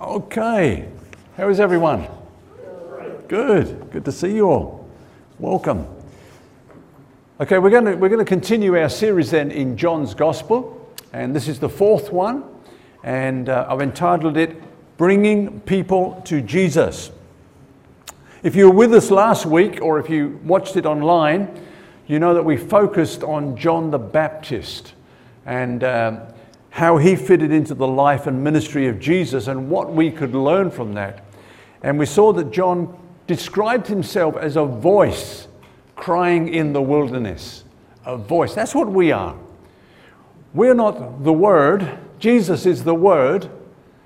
Okay, how is everyone? Good, good to see you all. Welcome. Okay, we're going to, we're going to continue our series then in John's Gospel, and this is the fourth one, and uh, I've entitled it Bringing People to Jesus. If you were with us last week, or if you watched it online, you know that we focused on John the Baptist and um, how he fitted into the life and ministry of Jesus and what we could learn from that. And we saw that John described himself as a voice crying in the wilderness. A voice. That's what we are. We're not the Word, Jesus is the Word,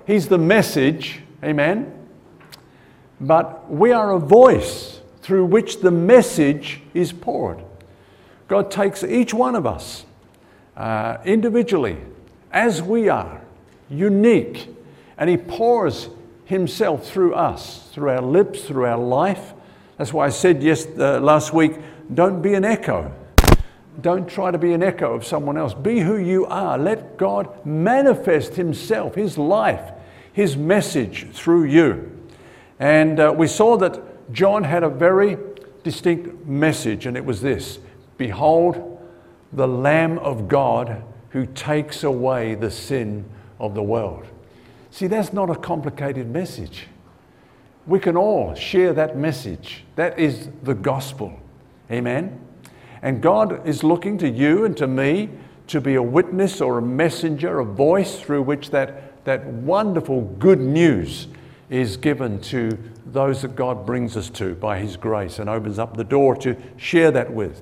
He's the message. Amen. But we are a voice through which the message is poured. God takes each one of us uh, individually as we are, unique. And He pours Himself through us, through our lips, through our life. That's why I said yes, uh, last week don't be an echo. Don't try to be an echo of someone else. Be who you are. Let God manifest Himself, His life, His message through you. And uh, we saw that John had a very distinct message, and it was this Behold, the Lamb of God who takes away the sin of the world. See, that's not a complicated message. We can all share that message. That is the gospel. Amen? And God is looking to you and to me to be a witness or a messenger, a voice through which that, that wonderful good news is given to those that God brings us to by His grace and opens up the door to share that with.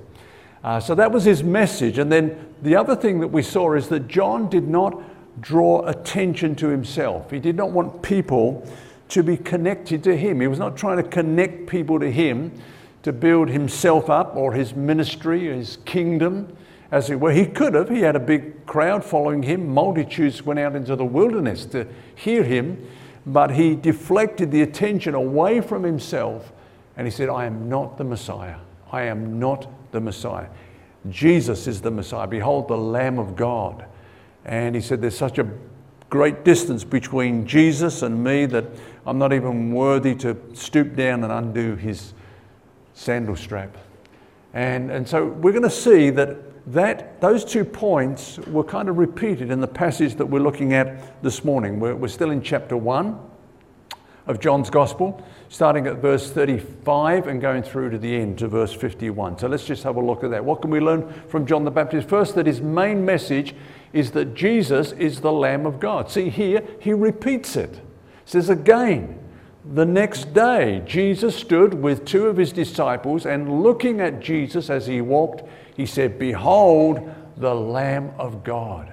Uh, so that was his message. And then the other thing that we saw is that John did not draw attention to himself. He did not want people to be connected to him. He was not trying to connect people to him to build himself up or his ministry, his kingdom, as it were. He could have. He had a big crowd following him. Multitudes went out into the wilderness to hear him. But he deflected the attention away from himself and he said, I am not the Messiah. I am not the Messiah. Jesus is the Messiah. Behold, the Lamb of God. And he said, There's such a great distance between Jesus and me that I'm not even worthy to stoop down and undo his sandal strap. And, and so we're going to see that, that those two points were kind of repeated in the passage that we're looking at this morning. We're, we're still in chapter 1 of John's Gospel starting at verse 35 and going through to the end to verse 51. So let's just have a look at that. What can we learn from John the Baptist? First, that his main message is that Jesus is the Lamb of God. See here, he repeats it. Says again, the next day, Jesus stood with two of his disciples, and looking at Jesus as he walked, he said, Behold, the Lamb of God.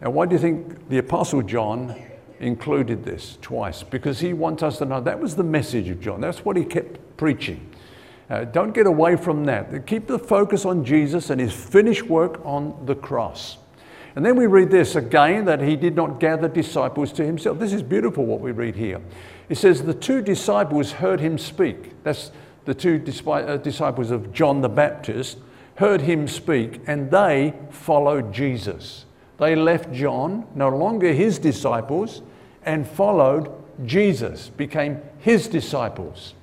Now, why do you think the Apostle John included this twice because he wants us to know that was the message of John. That's what he kept preaching. Uh, don't get away from that. Keep the focus on Jesus and his finished work on the cross. And then we read this again that he did not gather disciples to himself. This is beautiful what we read here. It says, The two disciples heard him speak. That's the two uh, disciples of John the Baptist heard him speak and they followed Jesus. They left John, no longer his disciples, and followed Jesus, became his disciples.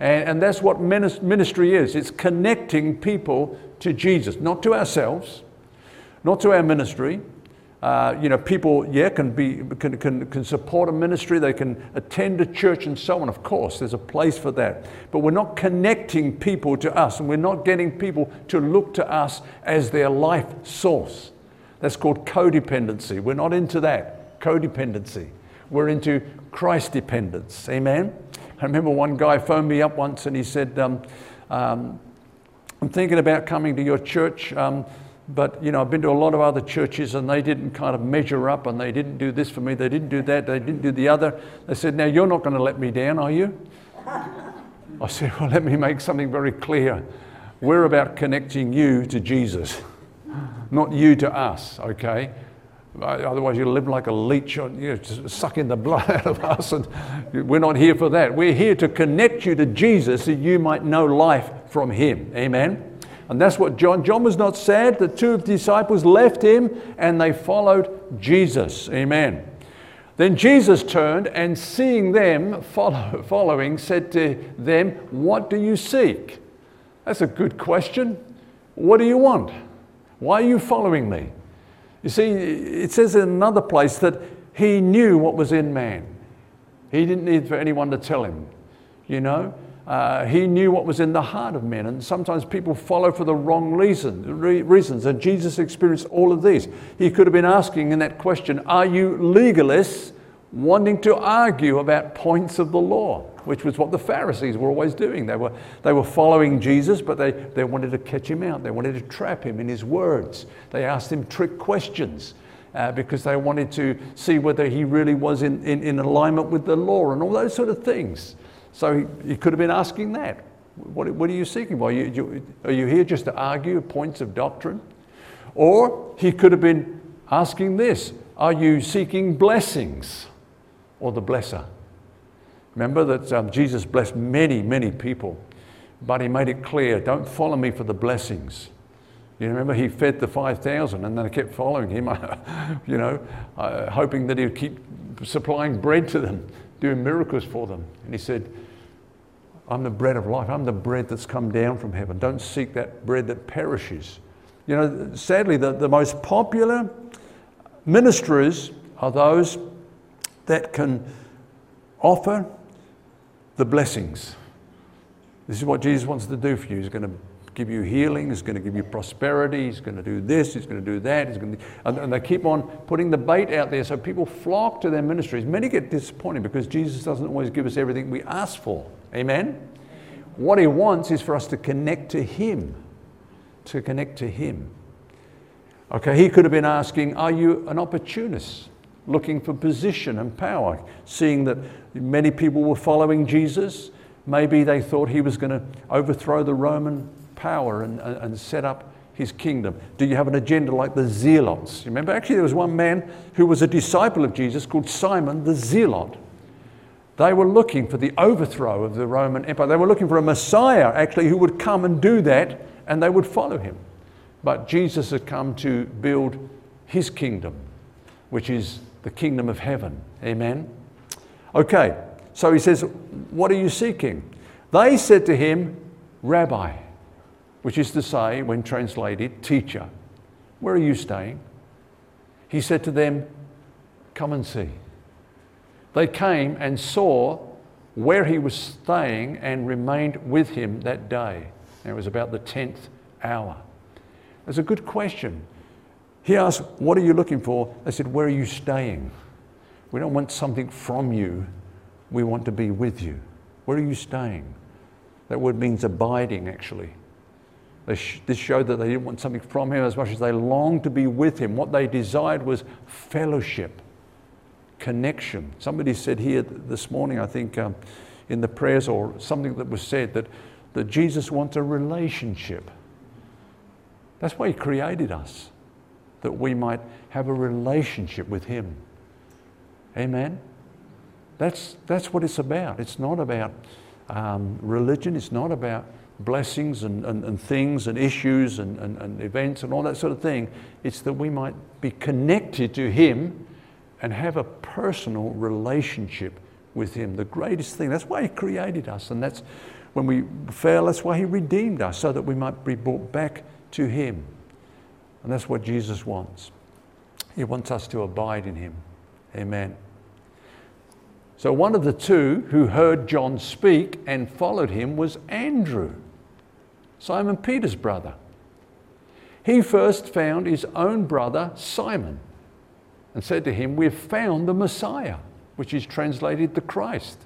And, and that's what ministry is it's connecting people to Jesus, not to ourselves, not to our ministry. Uh, you know, people, yeah, can, be, can, can, can support a ministry, they can attend a church and so on. Of course, there's a place for that. But we're not connecting people to us, and we're not getting people to look to us as their life source. That's called codependency. We're not into that, codependency. We're into Christ dependence. Amen? I remember one guy phoned me up once and he said, um, um, I'm thinking about coming to your church, um, but you know, I've been to a lot of other churches and they didn't kind of measure up and they didn't do this for me, they didn't do that, they didn't do the other. They said, Now you're not going to let me down, are you? I said, Well, let me make something very clear. We're about connecting you to Jesus not you to us, okay? Otherwise, you live like a leech, on, you know, sucking the blood out of us. And we're not here for that. We're here to connect you to Jesus that you might know life from Him. Amen? And that's what John, John was not sad. The two disciples left him and they followed Jesus. Amen. Then Jesus turned and seeing them follow, following, said to them, What do you seek? That's a good question. What do you want? Why are you following me? You see, it says in another place that he knew what was in man. He didn't need for anyone to tell him, you know. Uh, he knew what was in the heart of men, and sometimes people follow for the wrong reason, re- reasons. And Jesus experienced all of these. He could have been asking in that question, Are you legalists wanting to argue about points of the law? Which was what the Pharisees were always doing. They were, they were following Jesus, but they, they wanted to catch him out. They wanted to trap him in his words. They asked him trick questions. Uh, because they wanted to see whether he really was in, in, in alignment with the law and all those sort of things. So he, he could have been asking that. What, what are you seeking? Well, you, you, are you here just to argue points of doctrine? Or he could have been asking this Are you seeking blessings or the blesser? Remember that um, Jesus blessed many, many people, but he made it clear don't follow me for the blessings. You remember he fed the 5,000 and then they kept following him, you know, uh, hoping that he would keep supplying bread to them, doing miracles for them. And he said, I'm the bread of life. I'm the bread that's come down from heaven. Don't seek that bread that perishes. You know, sadly, the, the most popular ministers are those that can offer the blessings. This is what Jesus wants to do for you. He's going to give you healing, he's going to give you prosperity, he's going to do this, he's going to do that, he's going to, and, and they keep on putting the bait out there so people flock to their ministries. Many get disappointed because Jesus doesn't always give us everything we ask for. Amen? What he wants is for us to connect to him, to connect to him. Okay, he could have been asking, Are you an opportunist? Looking for position and power, seeing that many people were following Jesus. Maybe they thought he was going to overthrow the Roman power and, and set up his kingdom? Do you have an agenda like the zealots? Remember, actually, there was one man who was a disciple of Jesus called Simon the Zealot. They were looking for the overthrow of the Roman Empire. They were looking for a Messiah, actually, who would come and do that, and they would follow him. But Jesus had come to build his kingdom, which is the kingdom of heaven. Amen? Okay, so he says, What are you seeking? They said to him, Rabbi which is to say, when translated, teacher, where are you staying? He said to them, Come and see. They came and saw where he was staying and remained with him that day. And it was about the 10th hour. That's a good question. He asked, What are you looking for? They said, Where are you staying? We don't want something from you, we want to be with you. Where are you staying? That word means abiding, actually. This showed that they didn't want something from him as much as they longed to be with him. What they desired was fellowship, connection. Somebody said here this morning, I think, um, in the prayers or something that was said, that, that Jesus wants a relationship. That's why he created us, that we might have a relationship with him. Amen? That's, that's what it's about. It's not about um, religion, it's not about blessings and, and, and things and issues and, and, and events and all that sort of thing. It's that we might be connected to Him and have a personal relationship with Him. The greatest thing. That's why He created us. And that's when we fail, that's why He redeemed us, so that we might be brought back to Him. And that's what Jesus wants. He wants us to abide in Him. Amen. So, one of the two who heard John speak and followed him was Andrew. Simon Peter's brother. He first found his own brother Simon and said to him, We've found the Messiah, which is translated the Christ.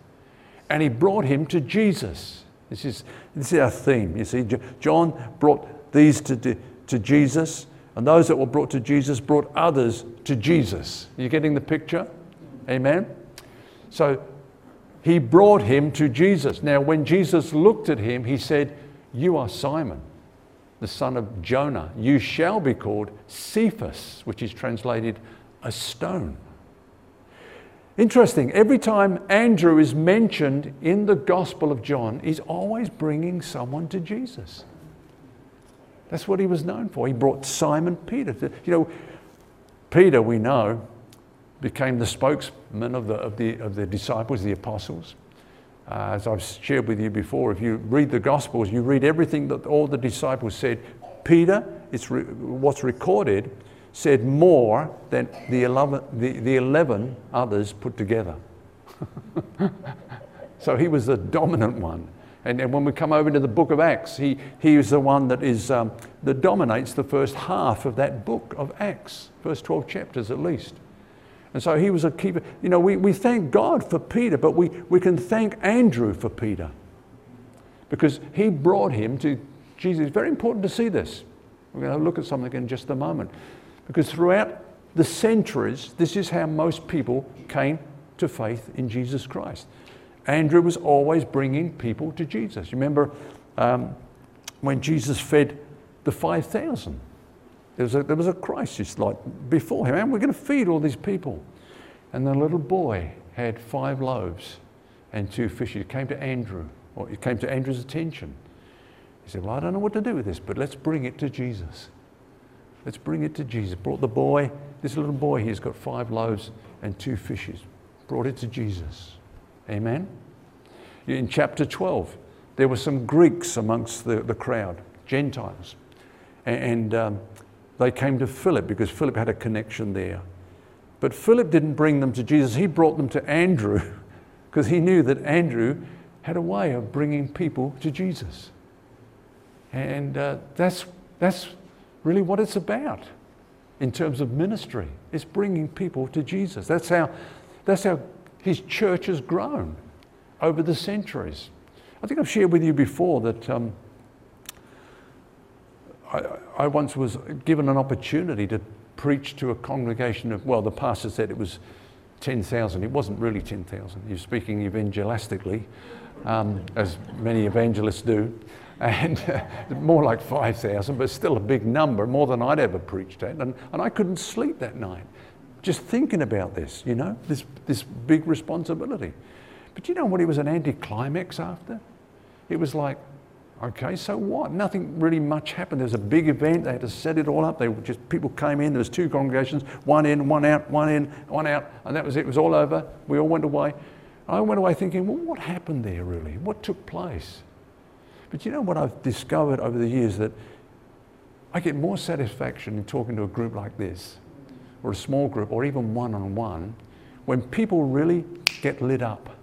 And he brought him to Jesus. This is, this is our theme. You see, John brought these to, to Jesus, and those that were brought to Jesus brought others to Jesus. Are you getting the picture? Amen? So he brought him to Jesus. Now, when Jesus looked at him, he said, you are Simon, the son of Jonah. You shall be called Cephas, which is translated a stone. Interesting, every time Andrew is mentioned in the Gospel of John, he's always bringing someone to Jesus. That's what he was known for. He brought Simon Peter. To, you know, Peter, we know, became the spokesman of the, of the, of the disciples, the apostles. Uh, as I've shared with you before, if you read the Gospels, you read everything that all the disciples said. Peter, it's re- what's recorded, said more than the 11, the, the 11 others put together. so he was the dominant one. And, and, when we come over to the book of Acts, he, he is the one that, is, um, that dominates the first half of that book of Acts, first 12 chapters at least. And so he was a keeper. You know, we, we thank God for Peter, but we, we can thank Andrew for Peter because he brought him to Jesus. It's very important to see this. We're going to look at something in just a moment. Because throughout the centuries, this is how most people came to faith in Jesus Christ. Andrew was always bringing people to Jesus. You remember um, when Jesus fed the 5,000? There was, a, there was a crisis like before him, and we're going to feed all these people. And the little boy had five loaves and two fishes. It came to Andrew, or it came to Andrew's attention. He said, Well, I don't know what to do with this, but let's bring it to Jesus. Let's bring it to Jesus. Brought the boy, this little boy here's got five loaves and two fishes. Brought it to Jesus. Amen. In chapter 12, there were some Greeks amongst the, the crowd, Gentiles. And, um, they came to Philip because Philip had a connection there. But Philip didn't bring them to Jesus, he brought them to Andrew because he knew that Andrew had a way of bringing people to Jesus. And uh, that's, that's really what it's about in terms of ministry. It's bringing people to Jesus. That's how, that's how his church has grown over the centuries. I think I've shared with you before that um, I, I once was given an opportunity to preach to a congregation of, well, the pastor said it was 10,000. It wasn't really 10,000. He was speaking evangelistically, um, as many evangelists do and uh, more like 5,000, but still a big number, more than I'd ever preached at. And, and I couldn't sleep that night just thinking about this, you know, this, this big responsibility. But you know what? It was an anticlimax after. It was like, okay, so what? Nothing really much happened. There was a big event. They had to set it all up. They just people came in. There was two congregations, one in, one out, one in, one out, and that was it. It was all over. We all went away. I went away thinking, well, what happened there really? What took place? But you know what I've discovered over the years that I get more satisfaction in talking to a group like this, or a small group, or even one on one, when people really get lit up,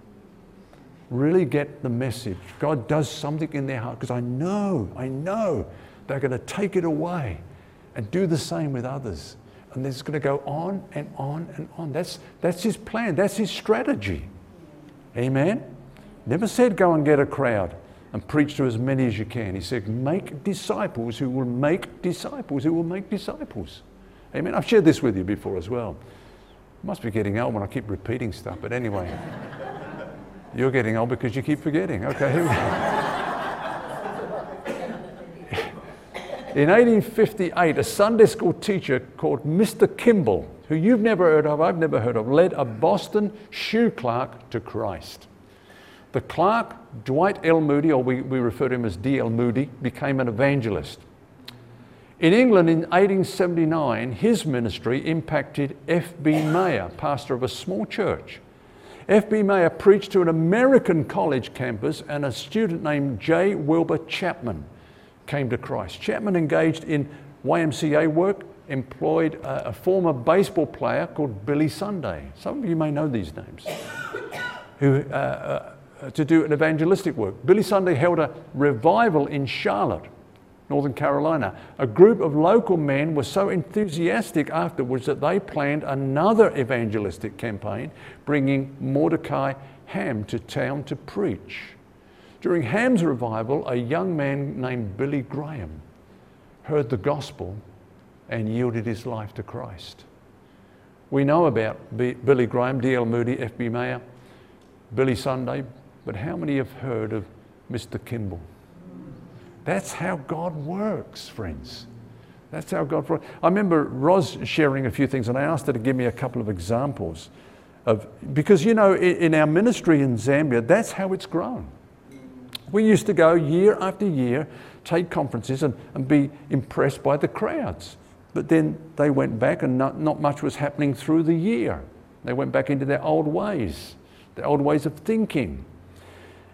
really get the message. God does something in their heart, because I know, I know they're going to take it away and do the same with others. And it's going to go on and on and on. That's, that's his plan, that's his strategy. Amen? Never said go and get a crowd and preach to as many as you can. He said, Make disciples who will make disciples who will make disciples. Amen. I've shared this with you before as well. must be getting old when I keep repeating stuff, but anyway, you're getting old because you keep forgetting. Okay. In 1858, a Sunday school teacher called Mr. Kimball, who you've never heard of, I've never heard of, led a Boston shoe clerk to Christ. The clerk, Dwight L. Moody, or we, we refer to him as D.L. Moody, became an evangelist. In England in 1879, his ministry impacted F.B. Meyer, pastor of a small church. F.B. Meyer preached to an American college campus, and a student named J. Wilbur Chapman came to Christ. Chapman engaged in YMCA work, employed a, a former baseball player called Billy Sunday. Some of you may know these names, who uh, uh, uh, to do an evangelistic work. Billy Sunday held a revival in Charlotte, Northern Carolina. A group of local men were so enthusiastic afterwards that they planned another evangelistic campaign, bringing Mordecai Ham to town to preach. During Ham's revival, a young man named Billy Graham heard the gospel and yielded his life to Christ. We know about B- Billy Graham, D.L. Moody, F.B. Meyer, Billy Sunday, but how many have heard of Mr. Kimball? That's how God works, friends. That's how God works. I remember Roz sharing a few things, and I asked her to give me a couple of examples of because you know in our ministry in Zambia, that's how it's grown. We used to go year after year, take conferences, and, and be impressed by the crowds. But then they went back, and not, not much was happening through the year. They went back into their old ways, their old ways of thinking.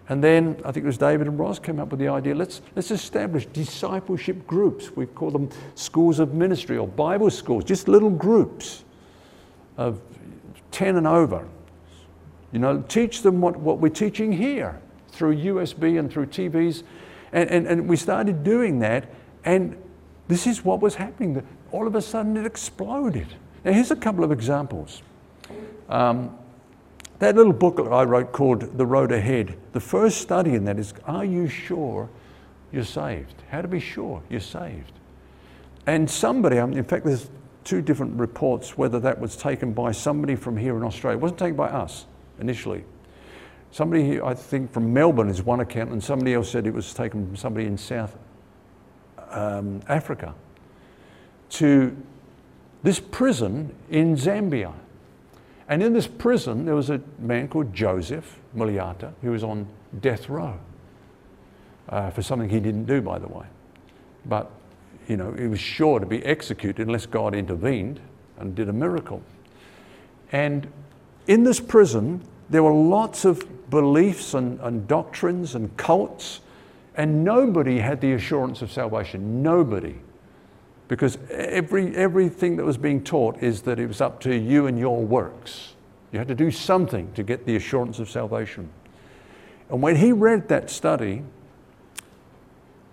And then I think it was David and Ross came up with the idea let's, let's establish discipleship groups. We call them schools of ministry or Bible schools, just little groups of 10 and over. You know, teach them what, what we're teaching here through USB and through TVs. And, and, and we started doing that, and this is what was happening. All of a sudden, it exploded. Now, here's a couple of examples. Um, that little booklet I wrote called The Road Ahead, the first study in that is Are you sure you're saved? How to be sure you're saved. And somebody, in fact, there's two different reports whether that was taken by somebody from here in Australia. It wasn't taken by us initially. Somebody, I think, from Melbourne is one account, and somebody else said it was taken from somebody in South um, Africa to this prison in Zambia. And in this prison, there was a man called Joseph Muliata who was on death row uh, for something he didn't do, by the way. But, you know, he was sure to be executed unless God intervened and did a miracle. And in this prison, there were lots of beliefs and, and doctrines and cults, and nobody had the assurance of salvation. Nobody because every, everything that was being taught is that it was up to you and your works. You had to do something to get the assurance of salvation. And when he read that study,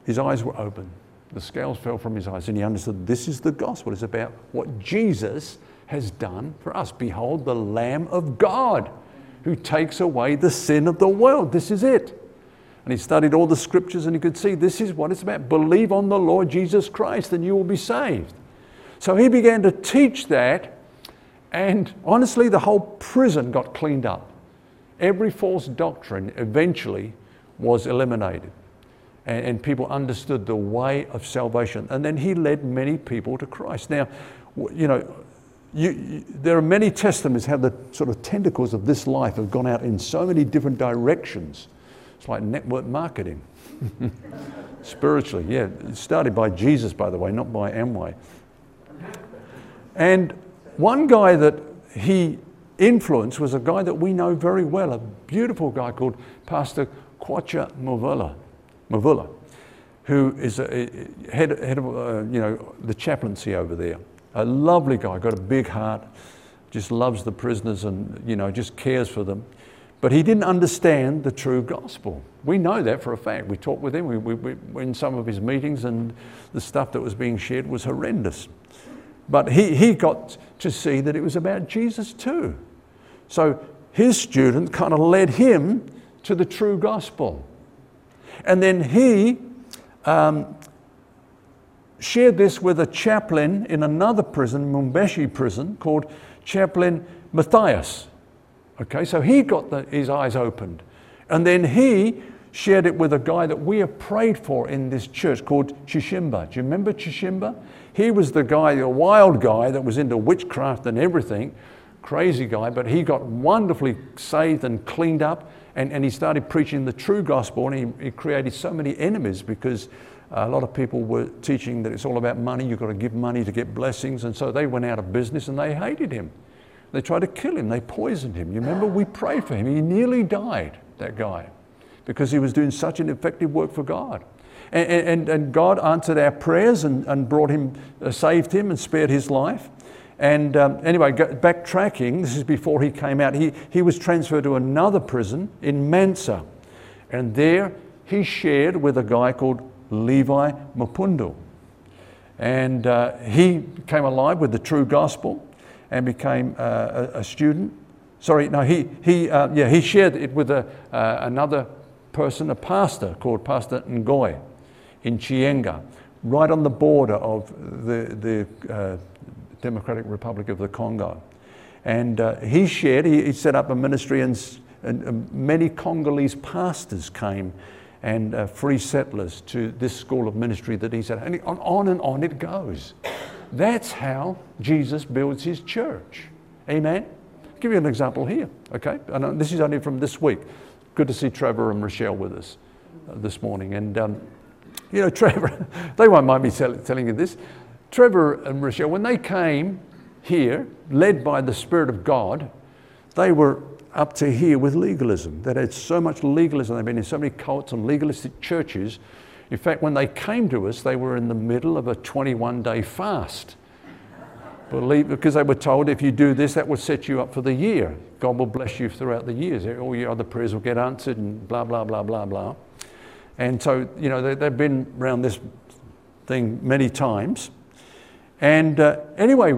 his eyes were open. The scales fell from his eyes, and he understood this is the gospel. It's about what Jesus has done for us. Behold, the Lamb of God who takes away the sin of the world. This is it. And he studied all the scriptures and he could see this is what it's about. Believe on the Lord Jesus Christ and you will be saved. So he began to teach that, and honestly, the whole prison got cleaned up. Every false doctrine eventually was eliminated, and, and people understood the way of salvation. And then he led many people to Christ. Now, you know, you, you, there are many testaments how the sort of tentacles of this life have gone out in so many different directions. It's like network marketing. Spiritually, yeah. It started by Jesus, by the way, not by Amway. And one guy that he influenced was a guy that we know very well, a beautiful guy called Pastor Kwacha Mavula, Mavula who is a, head, head of uh, you know, the chaplaincy over there. A lovely guy, got a big heart, just loves the prisoners and you know, just cares for them. But he didn't understand the true gospel. We know that for a fact. We talked with him we, we, we, in some of his meetings, and the stuff that was being shared was horrendous. But he, he got to see that it was about Jesus too. So his student kind of led him to the true gospel. And then he um, shared this with a chaplain in another prison, Mwembeshi prison, called Chaplain Matthias. Okay, so he got the, his eyes opened. And then he shared it with a guy that we have prayed for in this church called Chishimba. Do you remember Chishimba? He was the guy, the wild guy that was into witchcraft and everything. Crazy guy, but he got wonderfully saved and cleaned up. And, and he started preaching the true gospel, and he, he created so many enemies because a lot of people were teaching that it's all about money, you've got to give money to get blessings. And so they went out of business and they hated him. They tried to kill him, they poisoned him. You remember we prayed for him. He nearly died, that guy, because he was doing such an effective work for God. And, and, and God answered our prayers and, and brought him, uh, saved him, and spared his life. And um, anyway, backtracking, this is before he came out, he, he was transferred to another prison in Mansa. And there he shared with a guy called Levi Mapundu. And uh, he came alive with the true gospel and became uh, a, a, student. Sorry, no, he, he, uh, yeah, he shared it with a, uh, another person, a pastor called Pastor Ngoy in Chienga, right on the border of the, the uh, Democratic Republic of the Congo. And uh, he shared, he, he, set up a ministry, and, and uh, many Congolese pastors came and free settlers to this school of ministry that he said, and on, on and on it goes. That's how Jesus builds his church. Amen? I'll give you an example here, okay? And this is only from this week. Good to see Trevor and Rochelle with us uh, this morning. And, um, you know, Trevor, they won't mind me tell, telling you this. Trevor and Rochelle, when they came here, led by the Spirit of God, they were up to here with legalism. They had so much legalism. They've been in so many cults and legalistic churches. In fact, when they came to us, they were in the middle of a 21 day fast. Believe, because they were told if you do this, that will set you up for the year. God will bless you throughout the years. All your other prayers will get answered, and blah, blah, blah, blah, blah. And so, you know, they, have been around this thing many times. And uh, anyway,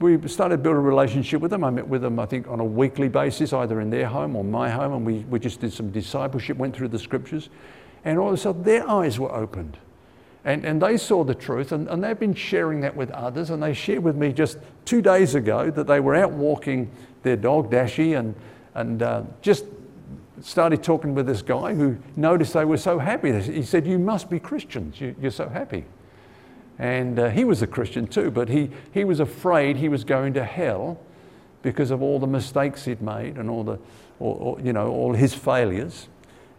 we started to build a relationship with them. I met with them, I think, on a weekly basis, either in their home or my home, and we, we just did some discipleship, went through the scriptures, and all of a sudden their eyes were opened. And, and they saw the truth, and, and they've been sharing that with others. And they shared with me just two days ago that they were out walking their dog, Dashy, and, and uh, just started talking with this guy who noticed they were so happy. He said, You must be Christians, you, are so happy. And uh, he was a Christian too, but he, he was afraid he was going to hell because of all the mistakes he'd made and all, the, or, you know, all his failures.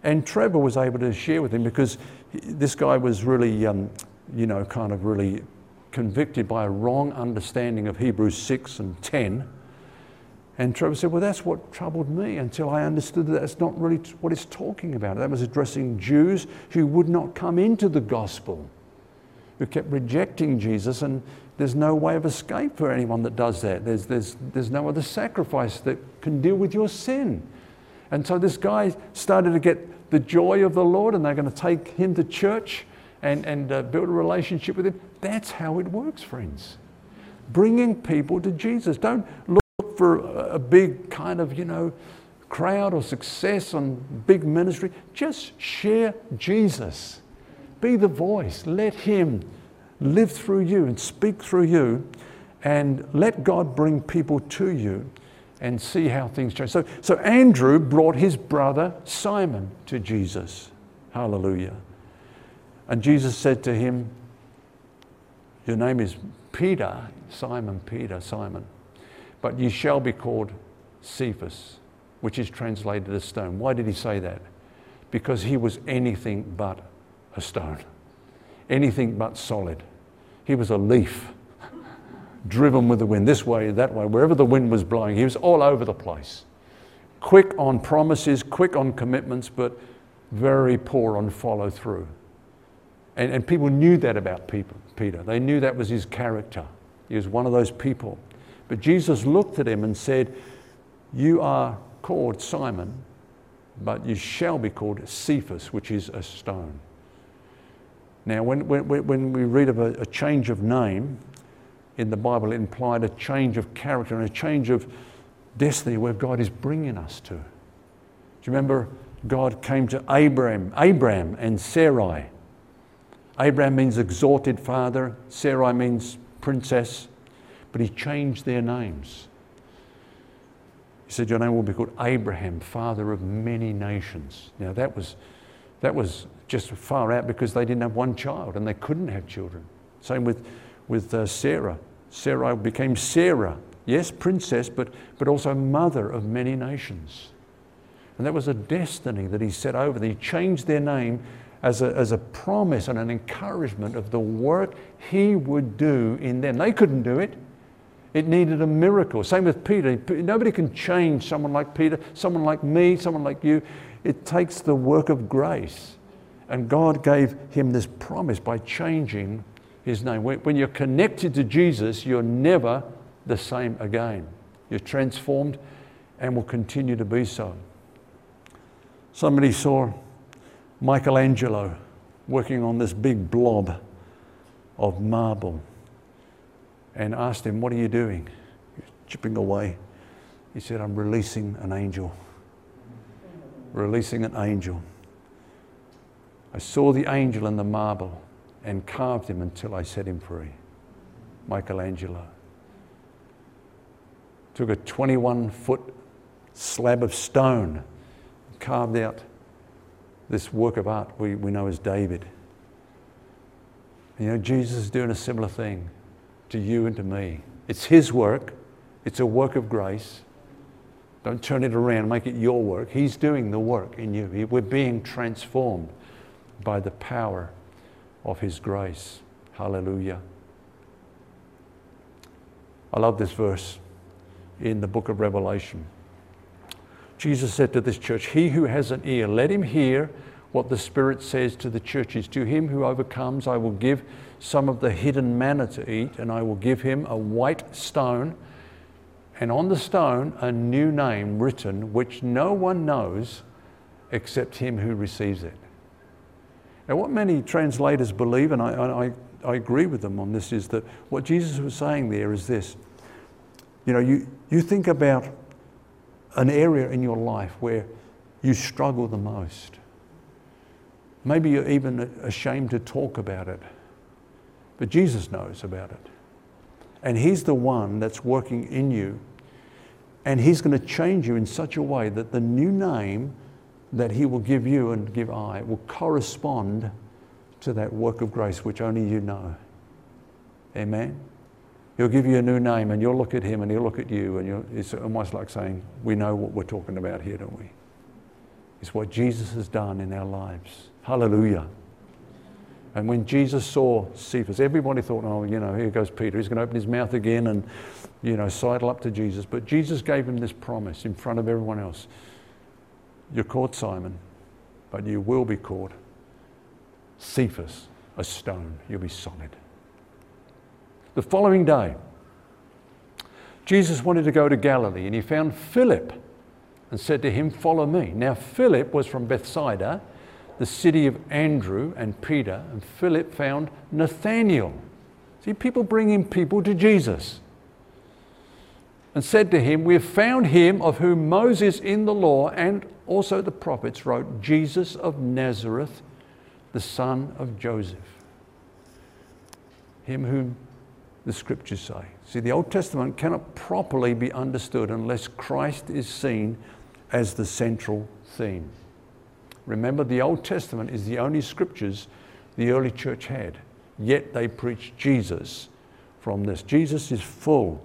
And Trevor was able to share with him because this guy was really, um, you know, kind of really convicted by a wrong understanding of Hebrews 6 and 10. And Trevor said, Well, that's what troubled me until I understood that that's not really what it's talking about. That was addressing Jews who would not come into the gospel, who kept rejecting Jesus. And there's no way of escape for anyone that does that. There's, there's, there's no other sacrifice that can deal with your sin. And so this guy started to get the joy of the Lord, and they're going to take him to church and, and uh, build a relationship with him. That's how it works, friends. Bringing people to Jesus. Don't look for a big kind of, you know, crowd or success on big ministry. Just share Jesus. Be the voice. Let him live through you and speak through you, and let God bring people to you and see how things change. So, so Andrew brought his brother Simon to Jesus. Hallelujah. And Jesus said to him, Your name is Peter, Simon, Peter, Simon, but you shall be called Cephas, which is translated as stone. Why did he say that? Because he was anything but a stone, anything but solid. He was a leaf driven with the wind, this way, that way, wherever the wind was blowing. He was all over the place. Quick on promises, quick on commitments, but very poor on follow through. And, and people knew that about people, Peter. They knew that was his character. He was one of those people. But Jesus looked at him and said, You are called Simon, but you shall be called Cephas, which is a stone. Now, when, when, when we read of a, a change of name, in the Bible, implied a change of character and a change of destiny where God is bringing us to. Do you remember God came to Abraham, Abraham and Sarai? Abraham means exalted father, Sarai means princess, but he changed their names. He said, Your name will be called Abraham, father of many nations. Now, that was, that was just far out because they didn't have one child and they couldn't have children. Same with with uh, Sarah. Sarah became Sarah, yes, princess, but, but also mother of many nations. And that was a destiny that he set over them. He changed their name as a, as a promise and an encouragement of the work he would do in them. They couldn't do it. It needed a miracle. Same with Peter. Nobody can change someone like Peter, someone like me, someone like you. It takes the work of grace. And God gave him this promise by changing his name. When you're connected to Jesus, you're never the same again. You're transformed and will continue to be so. Somebody saw Michelangelo working on this big blob of marble and asked him, What are you doing? chipping away. He said, I'm releasing an angel. Releasing an angel. I saw the angel in the marble and carved him until I set him free. Michelangelo. Took a 21 foot slab of stone, carved out this work of art we, we know as David. You know, Jesus is doing a similar thing to you and to me. It's His work, it's a work of grace. Don't turn it around, make it your work. He's doing the work in you. We're being transformed by the power of His grace. Hallelujah. I love this verse in the book of Revelation. Jesus said to this church, He who has an ear, let him hear what the Spirit says to the churches. To him who overcomes, I will give some of the hidden manna to eat, and I will give him a white stone, and on the stone a new name written, which no one knows except him who receives it. Now, what many translators believe, and I, I, I agree with them on this, is that what Jesus was saying there is this. You know, you, you think about an area in your life where you struggle the most. Maybe you're even ashamed to talk about it. But Jesus knows about it. And He's the one that's working in you. And He's going to change you in such a way that the new name that He will give you and give I will correspond to that work of grace which only you know. Amen? He'll give you a new name and you'll look at Him and He'll look at you, and it's almost like saying, We know what we're talking about here, don't we? It's what Jesus has done in our lives. Hallelujah. And when Jesus saw Cephas, everybody thought, oh, you know, here goes Peter. He's going to open his mouth again and, you know, sidle up to Jesus. But Jesus gave him this promise in front of everyone else You're caught, Simon, but you will be caught. Cephas, a stone. You'll be solid. The following day, Jesus wanted to go to Galilee and he found Philip and said to him, Follow me. Now, Philip was from Bethsaida the city of Andrew and Peter, and Philip found Nathanael. See, people bringing people to Jesus. And said to him, We have found him of whom Moses in the law and also the prophets wrote, Jesus of Nazareth, the son of Joseph. Him whom the scriptures say. See, the Old Testament cannot properly be understood unless Christ is seen as the central theme. Remember, the Old Testament is the only scriptures the early church had, yet they preach Jesus from this. Jesus is full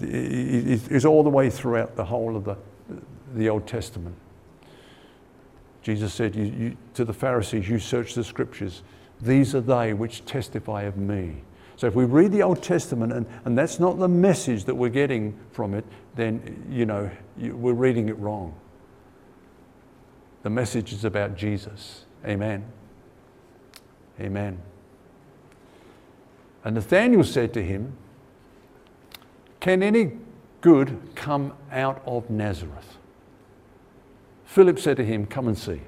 is all the way throughout the whole of the, the Old Testament. Jesus said you, you, to the Pharisees, You search the scriptures. These are they which testify of me. So if we read the Old Testament and, and that's not the message that we're getting from it, then, you know, you, we're reading it wrong. The message is about Jesus. Amen. Amen. And Nathanael said to him, Can any good come out of Nazareth? Philip said to him, Come and see.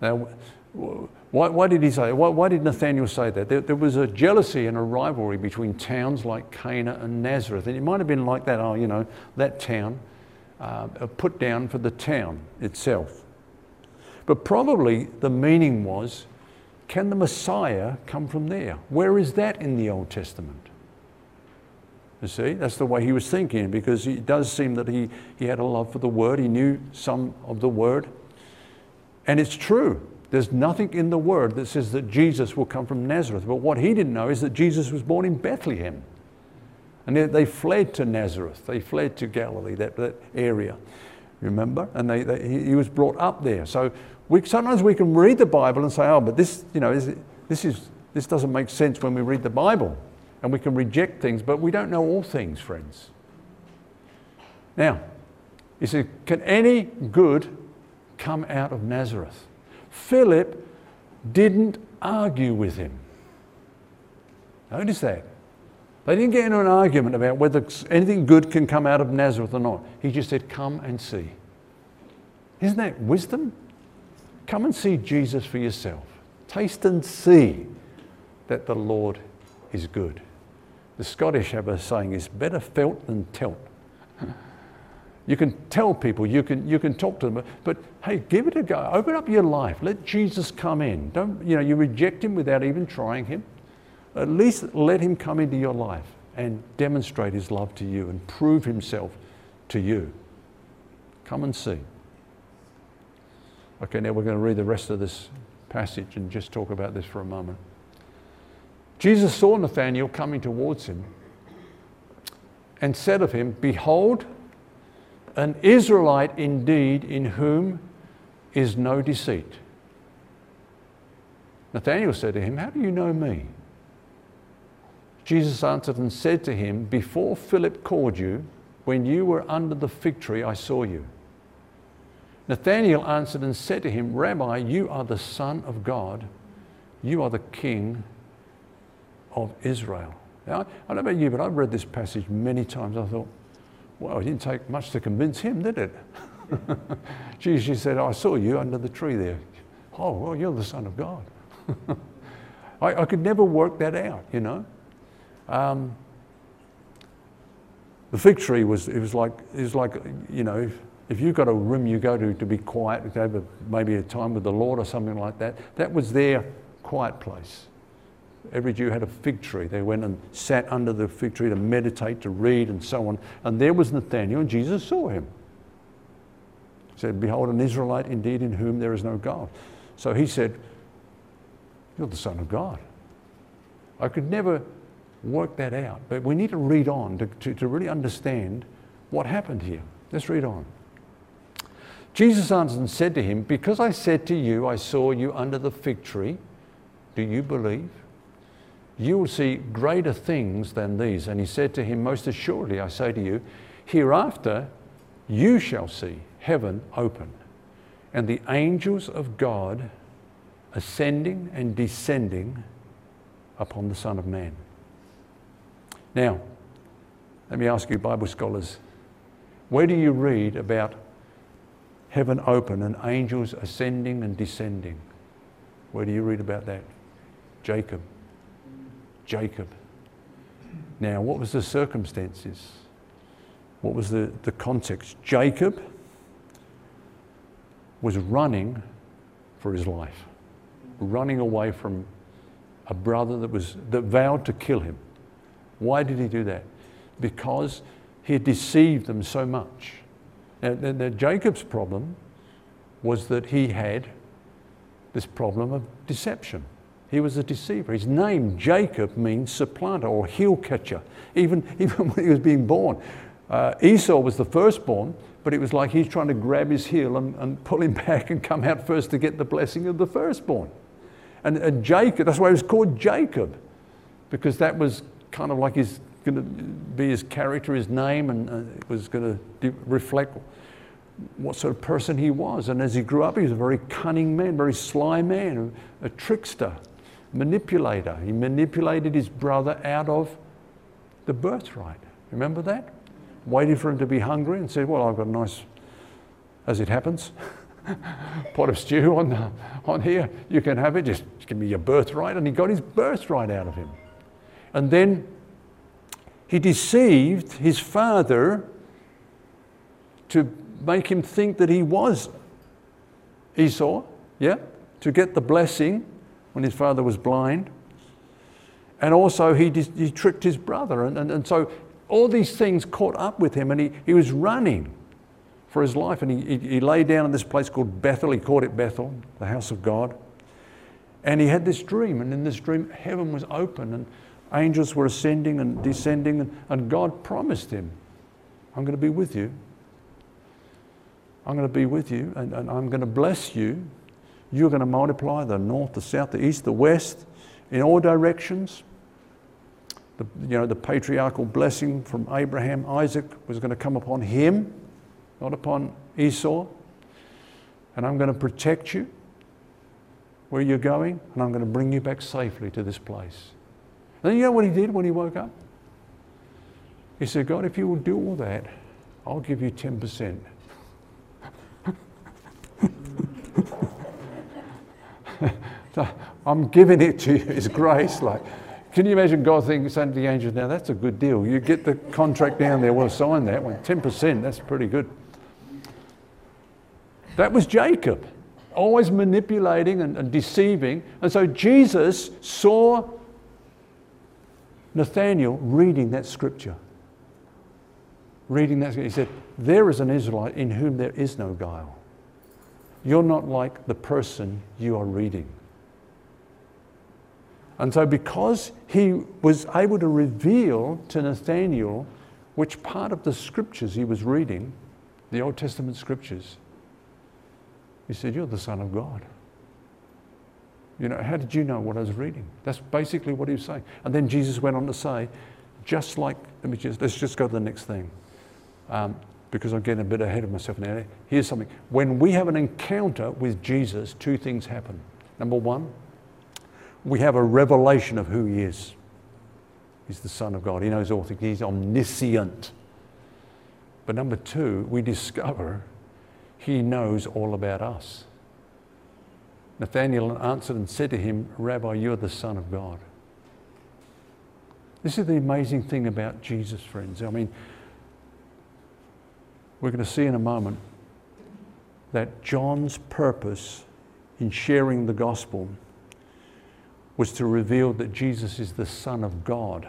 Now, why, why did he say why, why, did Nathanael say that? There, there, was a jealousy and a rivalry between towns like Cana and Nazareth. And it might have been like that, oh, you know, that town uh, put down for the town itself. But probably the meaning was can the Messiah come from there? Where is that in the Old Testament? You see, that's the way he was thinking because it does seem that he, he had a love for the Word, he knew some of the Word. And it's true. There's nothing in the Word that says that Jesus will come from Nazareth. But what he didn't know is that Jesus was born in Bethlehem. And they, they fled to Nazareth, they fled to Galilee, that, that area, remember? And they, they, he was brought up there. So we, sometimes we can read the Bible and say, oh, but this, you know, is, this, is, this doesn't make sense when we read the Bible. And we can reject things, but we don't know all things, friends. Now, he said, Can any good come out of Nazareth? Philip didn't argue with him. Notice that. They didn't get into an argument about whether anything good can come out of Nazareth or not. He just said, Come and see. Isn't that wisdom? Come and see Jesus for yourself. Taste and see that the Lord is good. The Scottish have a saying, it's better felt than telt. You can tell people, you can, you can talk to them, but hey, give it a go. Open up your life. Let Jesus come in. Don't, you know, you reject him without even trying him. At least let him come into your life and demonstrate his love to you and prove himself to you. Come and see. Okay, now we're going to read the rest of this passage and just talk about this for a moment. Jesus saw Nathanael coming towards him and said of him, Behold, an Israelite indeed in whom is no deceit. Nathanael said to him, How do you know me? Jesus answered and said to him, Before Philip called you, when you were under the fig tree, I saw you. Nathanael answered and said to him, Rabbi, you are the Son of God. You are the King of Israel. Now, I don't know about you, but I've read this passage many times. I thought, well, it didn't take much to convince him, did it? Jesus said, I saw you under the tree there. Oh, well, you're the Son of God. I, I, could never work that out, you know. Um, the fig tree was, it was like, it was like, you know, if you've got a room you go to to be quiet, to have a, maybe a time with the Lord or something like that, that was their quiet place. Every Jew had a fig tree. They went and sat under the fig tree to meditate, to read, and so on. And there was Nathanael, and Jesus saw him. He said, Behold, an Israelite indeed in whom there is no God. So he said, You're the Son of God. I could never work that out, but we need to read on to, to, to really understand what happened here. Let's read on. Jesus answered and said to him, Because I said to you, I saw you under the fig tree, do you believe? You will see greater things than these. And he said to him, Most assuredly, I say to you, hereafter you shall see heaven open and the angels of God ascending and descending upon the Son of Man. Now, let me ask you, Bible scholars, where do you read about heaven open and angels ascending and descending? Where do you read about that? Jacob. Jacob. Now, what was the circumstances? What was the, the context? Jacob was running for his life, running away from a brother that, was, that vowed to kill him. Why did he do that? Because he had deceived them so much. Now, now, Jacob's problem was that he had this problem of deception. He was a deceiver. His name, Jacob, means supplanter or heel catcher, even, even when he was being born. Uh, Esau was the firstborn, but it was like he's trying to grab his heel and, and pull him back and come out first to get the blessing of the firstborn. And, and Jacob, that's why he was called Jacob, because that was kind of like his going to be his character, his name, and uh, it was going to reflect what sort of person he was. And as he grew up, he was a very cunning man, very sly man, a, a trickster, manipulator. He manipulated his brother out of the birthright. Remember that? Waited for him to be hungry and said, Well, I've got a nice, as it happens, pot of stew on, the, on here. You can have it. Just give me your birthright. And he got his birthright out of him. And then he deceived his father to make him think that he was Esau, yeah, to get the blessing when his father was blind. And also, he, he tricked his brother. And, and, and so, all these things caught up with him, and he, he was running for his life. And he, he, he lay down in this place called Bethel. He called it Bethel, the house of God. And he had this dream, and in this dream, heaven was open. And angels were ascending and descending, and, and God promised him, I'm going to be with you. I'm going to be with you, and, and I'm going to bless you. You're going to multiply the north, the south, the east, the west, in all directions. The, you know, the patriarchal blessing from Abraham, Isaac was going to come upon him, not upon Esau. And I'm going to protect you where you're going, and I'm going to bring you back safely to this place. And you know what he did when he woke up? He said, God, if you will do all that, I'll give you 10%. I'm giving it to you. It's grace. Like, can you imagine God thinking, saying to the angels, now that's a good deal. You get the contract down there, we'll sign that one. 10%, that's pretty good. That was Jacob, always manipulating and, and deceiving. And so Jesus saw Nathaniel reading that scripture. Reading that, he said, There is an Israelite in whom there is no guile. You're not like the person you are reading. And so, because he was able to reveal to Nathaniel which part of the scriptures he was reading, the Old Testament scriptures, he said, You're the Son of God. You know, how did you know what I was reading? That's basically what he was saying. And then Jesus went on to say, just like, let me just, let's just go to the next thing. um, because I'm getting a bit ahead of myself now. Here's something. When we have an encounter with Jesus, two things happen. Number one, we have a revelation of who he is. He's the Son of God. He knows all things. He's omniscient. But number two, we discover he knows all about us. Nathanael answered and said to him, Rabbi, you're the Son of God. This is the amazing thing about Jesus, friends. I mean, we're going to see in a moment that John's purpose in sharing the gospel was to reveal that Jesus is the Son of God,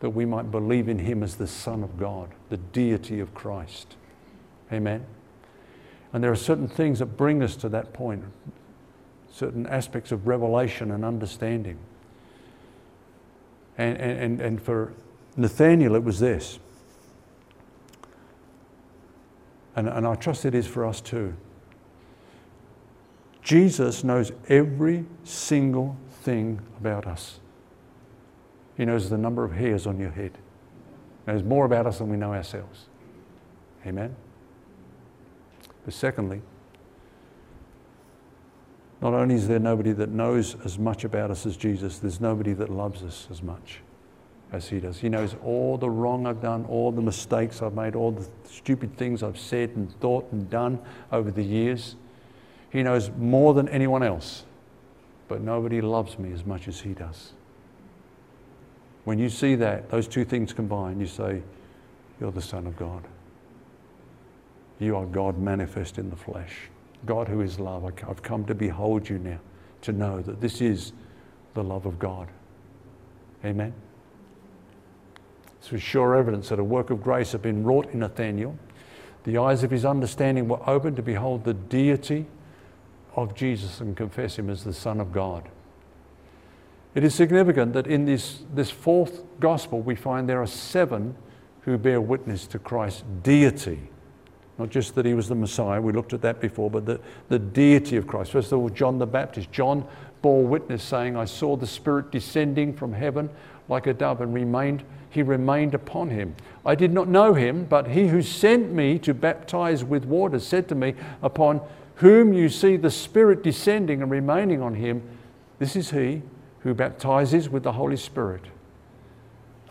that we might believe in him as the Son of God, the deity of Christ. Amen. And there are certain things that bring us to that point, certain aspects of revelation and understanding. And, and, and for Nathaniel, it was this. And, and I trust it is for us too. Jesus knows every single thing about us. He knows the number of hairs on your head. He knows more about us than we know ourselves. Amen? But secondly, not only is there nobody that knows as much about us as Jesus, there's nobody that loves us as much as He does. He knows all the wrong I've done, all the mistakes I've made, all the stupid things I've said and thought and done over the years. He knows more than anyone else, but nobody loves me as much as He does. When you see that, those two things combined, you say, You're the Son of God. You are God manifest in the flesh. God who is love. I've come to behold you now, to know that this is the love of God. Amen. This was sure evidence that a work of grace had been wrought in Nathanael. The eyes of his understanding were opened to behold the deity of Jesus and confess him as the Son of God. It is significant that in this, this fourth gospel, we find there are seven who bear witness to Christ's deity. Not just that he was the Messiah, we looked at that before, but the, the deity of Christ. First of all, John the Baptist. John bore witness, saying, I saw the Spirit descending from heaven like a dove and remained, he remained upon him. I did not know him, but he who sent me to baptize with water said to me, Upon whom you see the Spirit descending and remaining on him, this is he who baptizes with the Holy Spirit.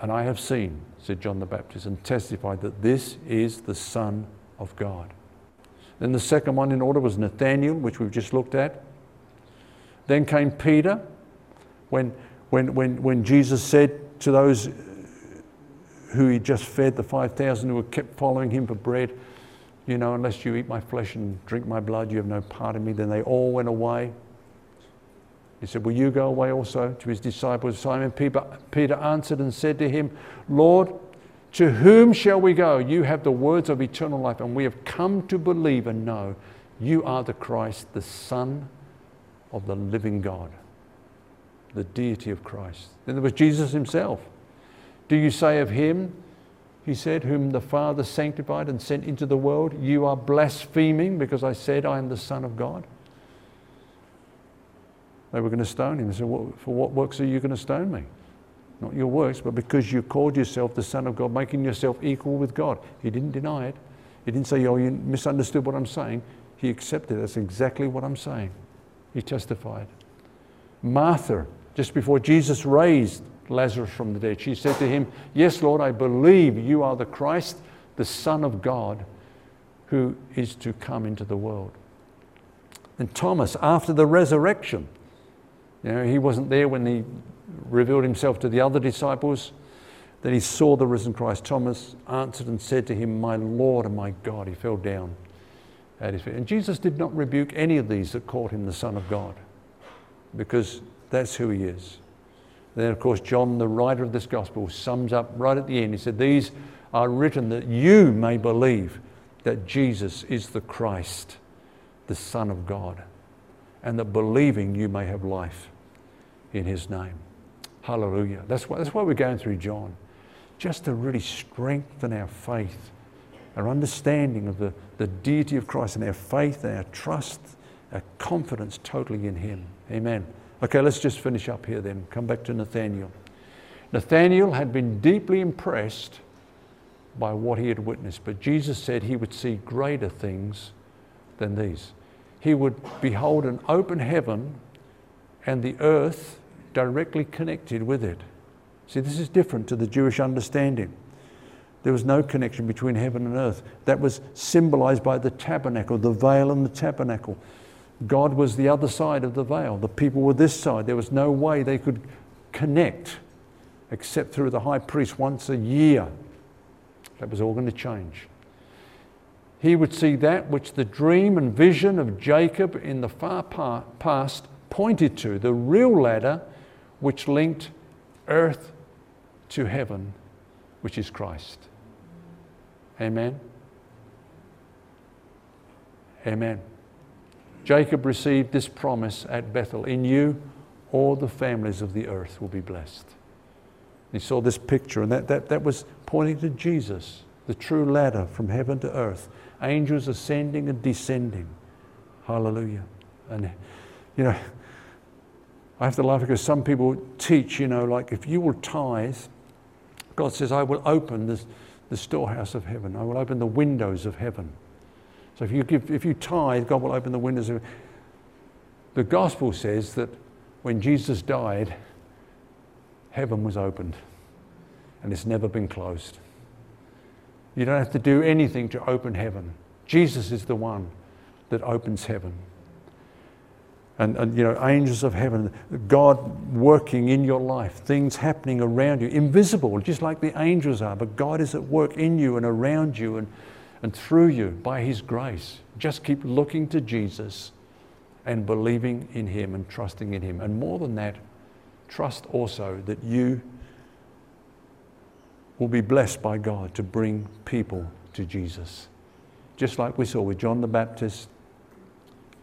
And I have seen, said John the Baptist, and testified that this is the Son of God. Then the second one in order was Nathaniel, which we've just looked at. Then came Peter, when, when, when, when Jesus said to those who he just fed, the 5,000 who were kept following him for bread, you know, unless you eat my flesh and drink my blood, you have no part in me. Then they all went away. He said, Will you go away also to his disciples? Simon Peter, answered and said to him, Lord, to whom shall we go? You have the words of eternal life, and we have come to believe and know you are the Christ, the Son of the living God, the deity of Christ. Then there was Jesus himself. Do you say of him, he said, whom the Father sanctified and sent into the world, you are blaspheming because I said I am the Son of God? They were going to stone him. They said, For what works are you going to stone me? not your works, but because you called yourself the Son of God, making yourself equal with God. He didn't deny it. He didn't say, Oh, you misunderstood what I'm saying. He accepted that's exactly what I'm saying. He testified. Martha, just before Jesus raised Lazarus from the dead, she said to him, Yes, Lord, I believe you are the Christ, the Son of God, who is to come into the world. And Thomas, after the resurrection, you know, he wasn't there when he revealed himself to the other disciples. Then he saw the risen Christ. Thomas answered and said to him, My Lord and my God. He fell down at his feet. And Jesus did not rebuke any of these that called him the Son of God because that's who he is. Then, of course, John, the writer of this gospel, sums up right at the end. He said, These are written that you may believe that Jesus is the Christ, the Son of God, and that believing you may have life in his name. Hallelujah. That's why, that's why we're going through John, just to really strengthen our faith, our understanding of the, the deity of Christ, and our faith, and our trust, our confidence totally in him. Amen. Okay, let's just finish up here then. Come back to Nathaniel. Nathaniel had been deeply impressed by what he had witnessed. But Jesus said he would see greater things than these. He would behold an open heaven and the earth directly connected with it. See, this is different to the Jewish understanding. There was no connection between heaven and earth. That was symbolized by the tabernacle, the veil and the tabernacle. God was the other side of the veil. The people were this side. There was no way they could connect except through the high priest once a year. That was all going to change. He would see that which the dream and vision of Jacob in the far past pointed to the real ladder which linked earth to heaven, which is Christ. Amen. Amen. Jacob received this promise at Bethel In you, all the families of the earth will be blessed. He saw this picture, and that, that, that was pointing to Jesus, the true ladder from heaven to earth. Angels ascending and descending. Hallelujah. And, you know, I have to laugh because some people teach, you know, like if you will tithe, God says, I will open this, the storehouse of heaven. I will open the windows of heaven. So if you, give, if you tithe, God will open the windows of The gospel says that when Jesus died, heaven was opened and it's never been closed. You don't have to do anything to open heaven. Jesus is the one that opens heaven. And, and, you know, angels of heaven, God working in your life, things happening around you, invisible, just like the angels are, but God is at work in you and around you and and through you by His grace. Just keep looking to Jesus and believing in Him and trusting in Him. And more than that, trust also that you will be blessed by God to bring people to Jesus. Just like we saw with John the Baptist,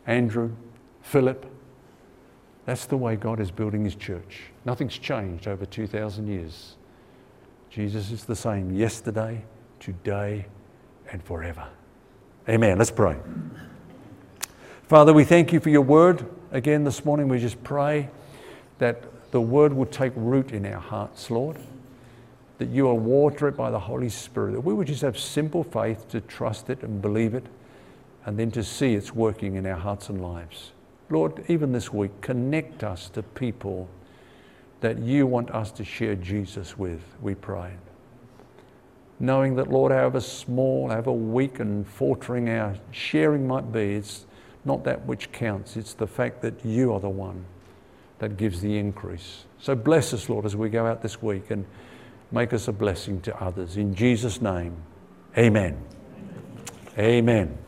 Andrew, Philip. That's the way God is building His church. Nothing's changed over 2,000 years. Jesus is the same yesterday, today, and forever. Amen. Let's pray. Father, we thank you for your word. Again, this morning we just pray that the word would take root in our hearts, Lord. That you will water it by the Holy Spirit. That we would just have simple faith to trust it and believe it, and then to see it's working in our hearts and lives. Lord, even this week, connect us to people that you want us to share Jesus with, we pray knowing that, Lord, however small, however weak and faltering our sharing might be, it's not that which counts. It's the fact that you are the one that gives the increase. So bless us, Lord, as we go out this week and make us a blessing to others. In Jesus' name, amen. Amen. amen.